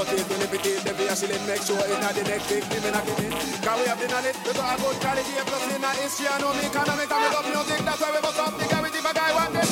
But if we limitate the veil, make sure it's not the next thing women are getting. Can we have the knowledge? We talk about quality, plus in our history, I know me and we love music, that's why we bust up the guarantee for guy one day.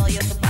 all your support.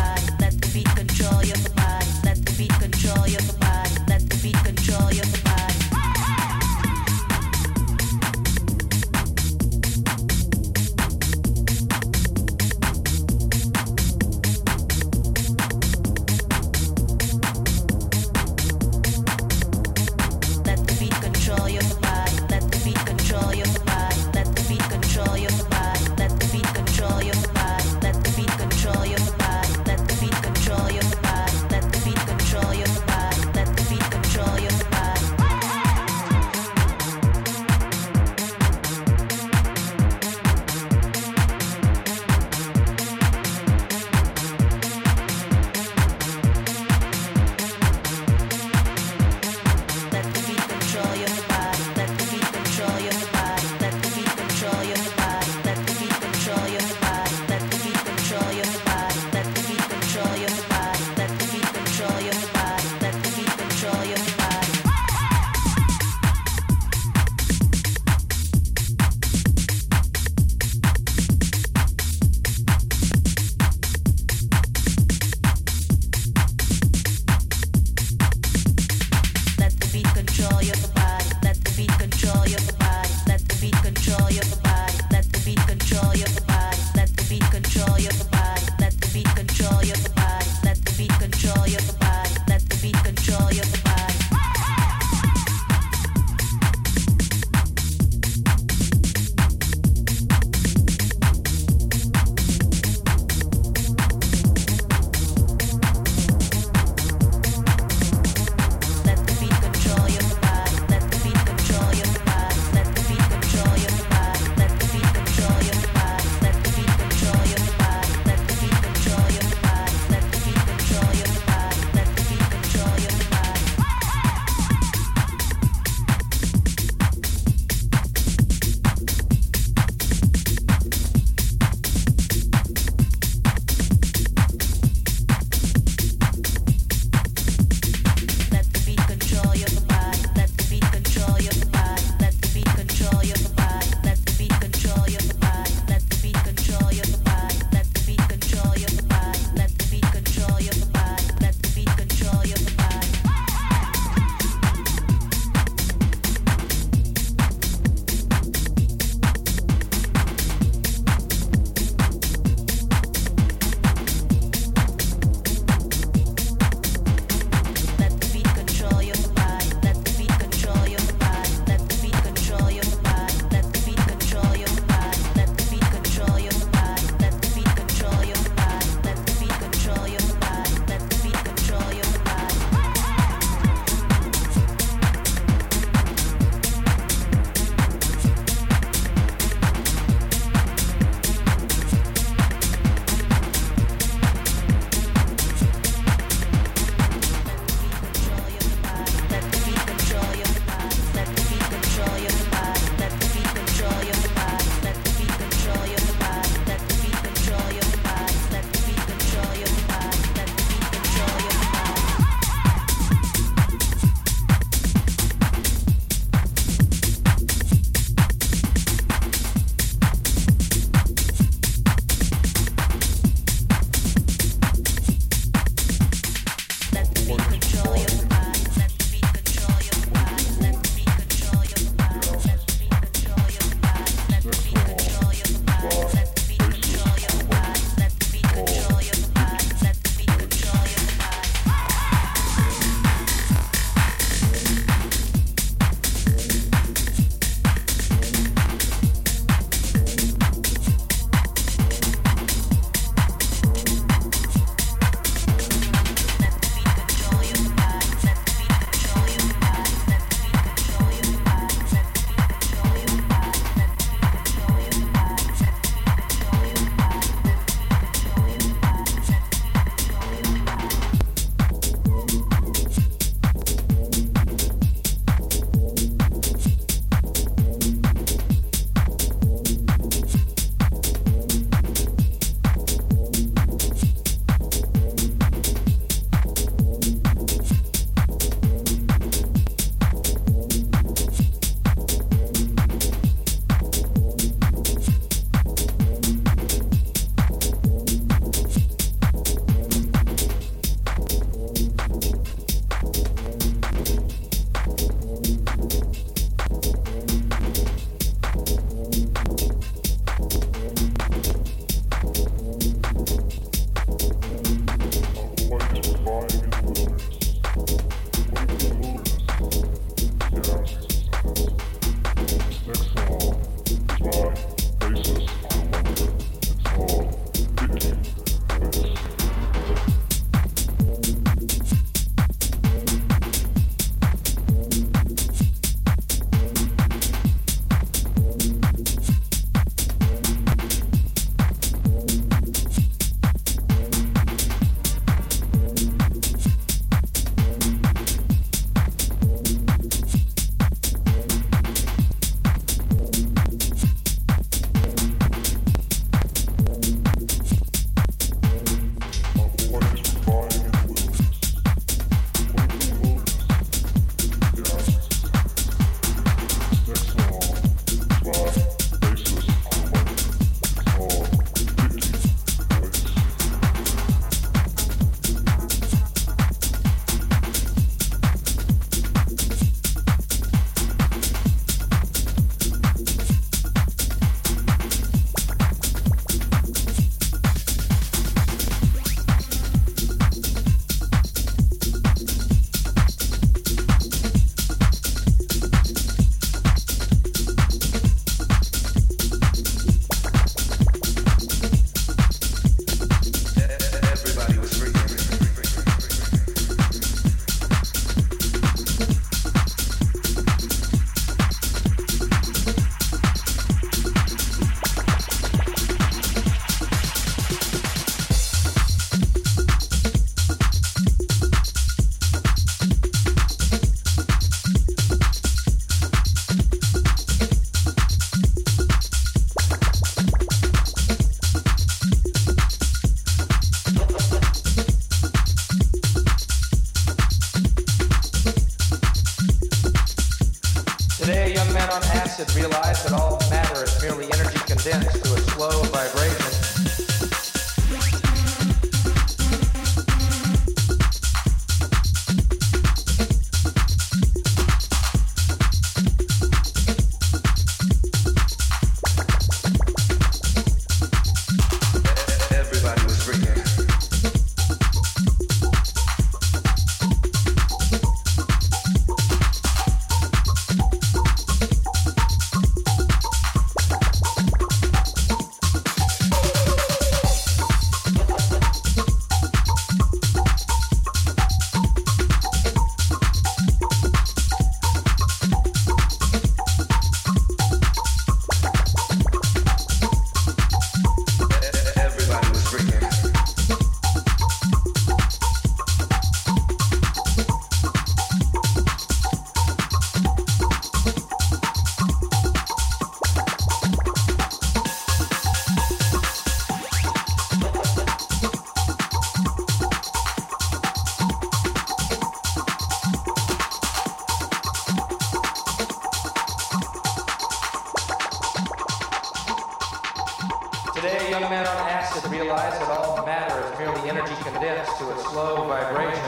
realize that all matter is merely energy condensed to a slow vibration,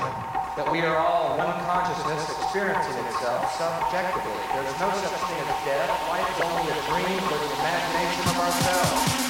that we are all one consciousness experiencing itself subjectively. There's no such thing as death. Life is only a dream for the imagination of ourselves.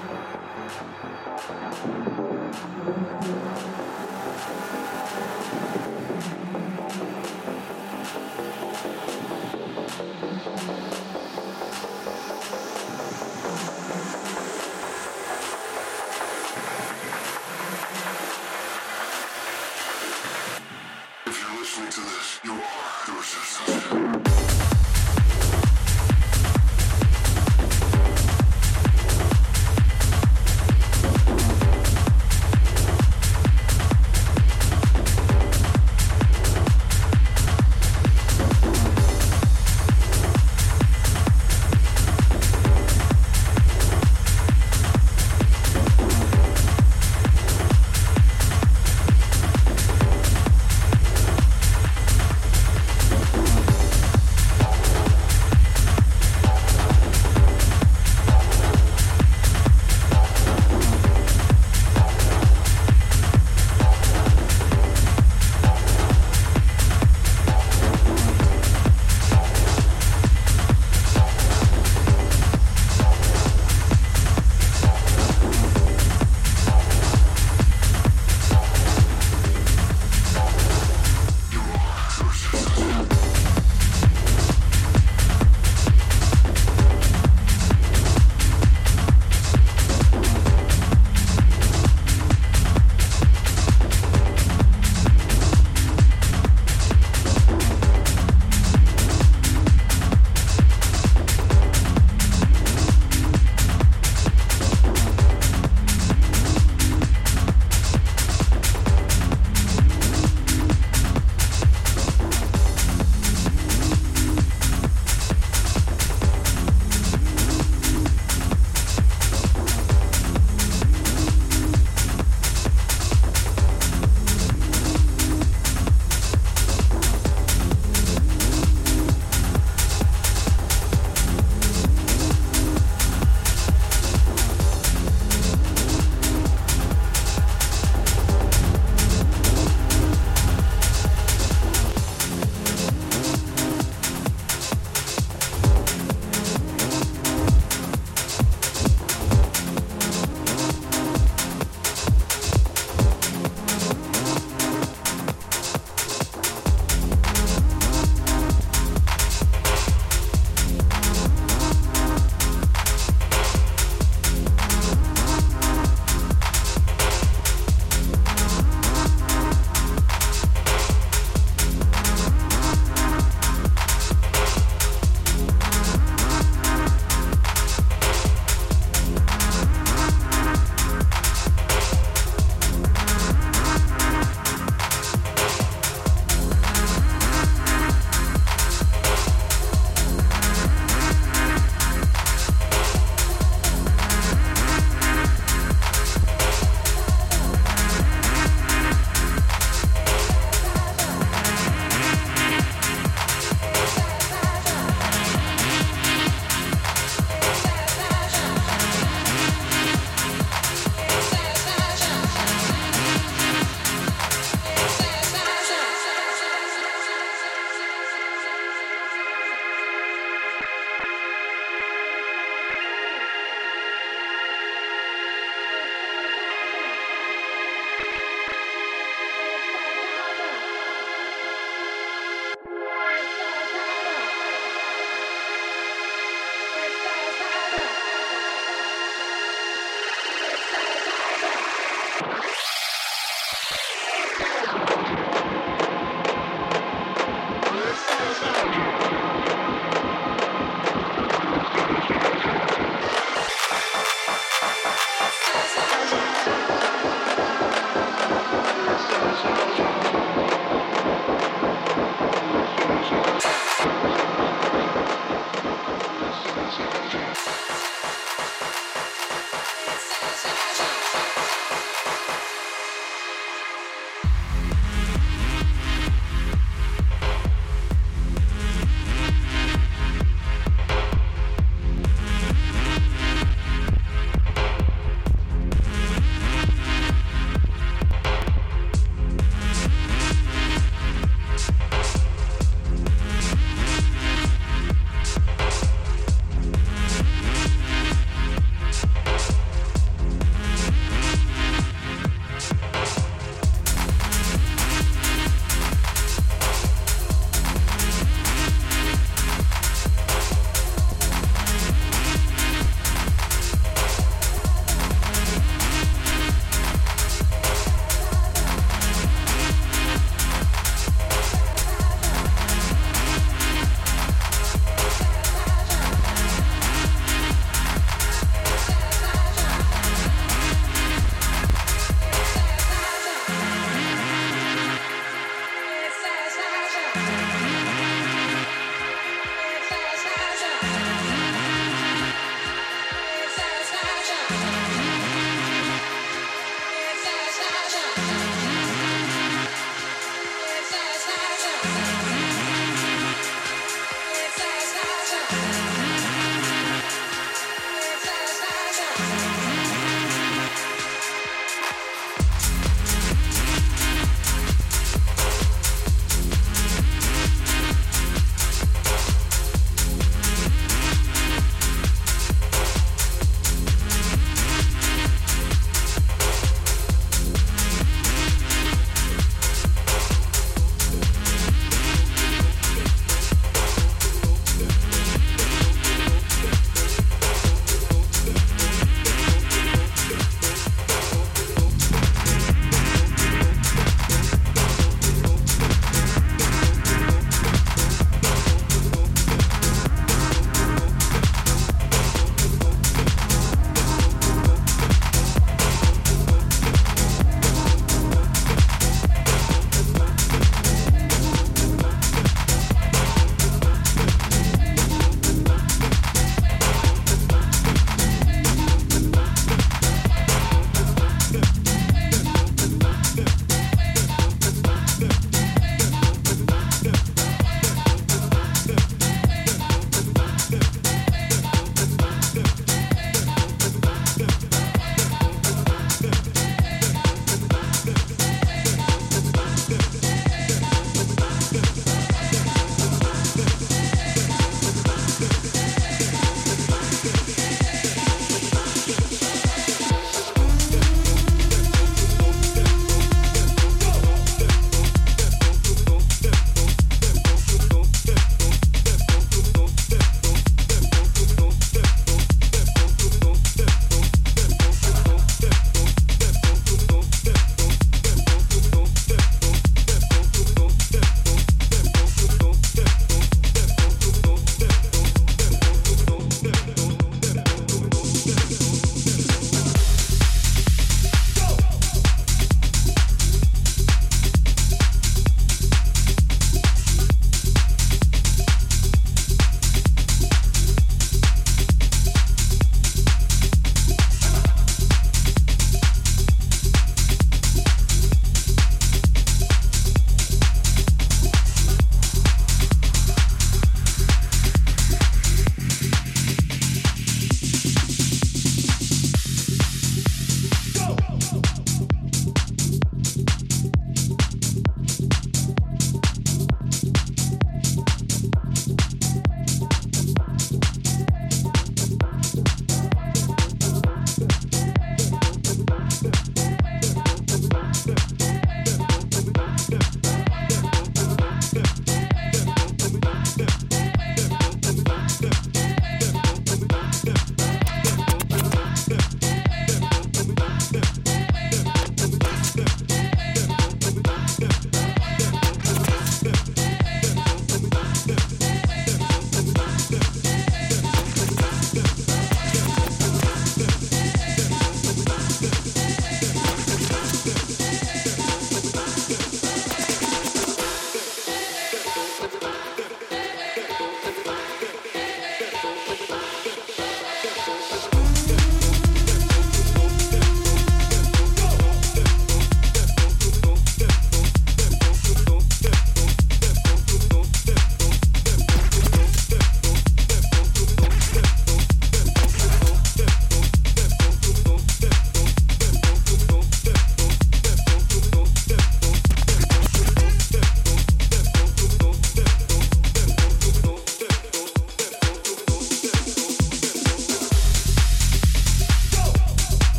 Thank you.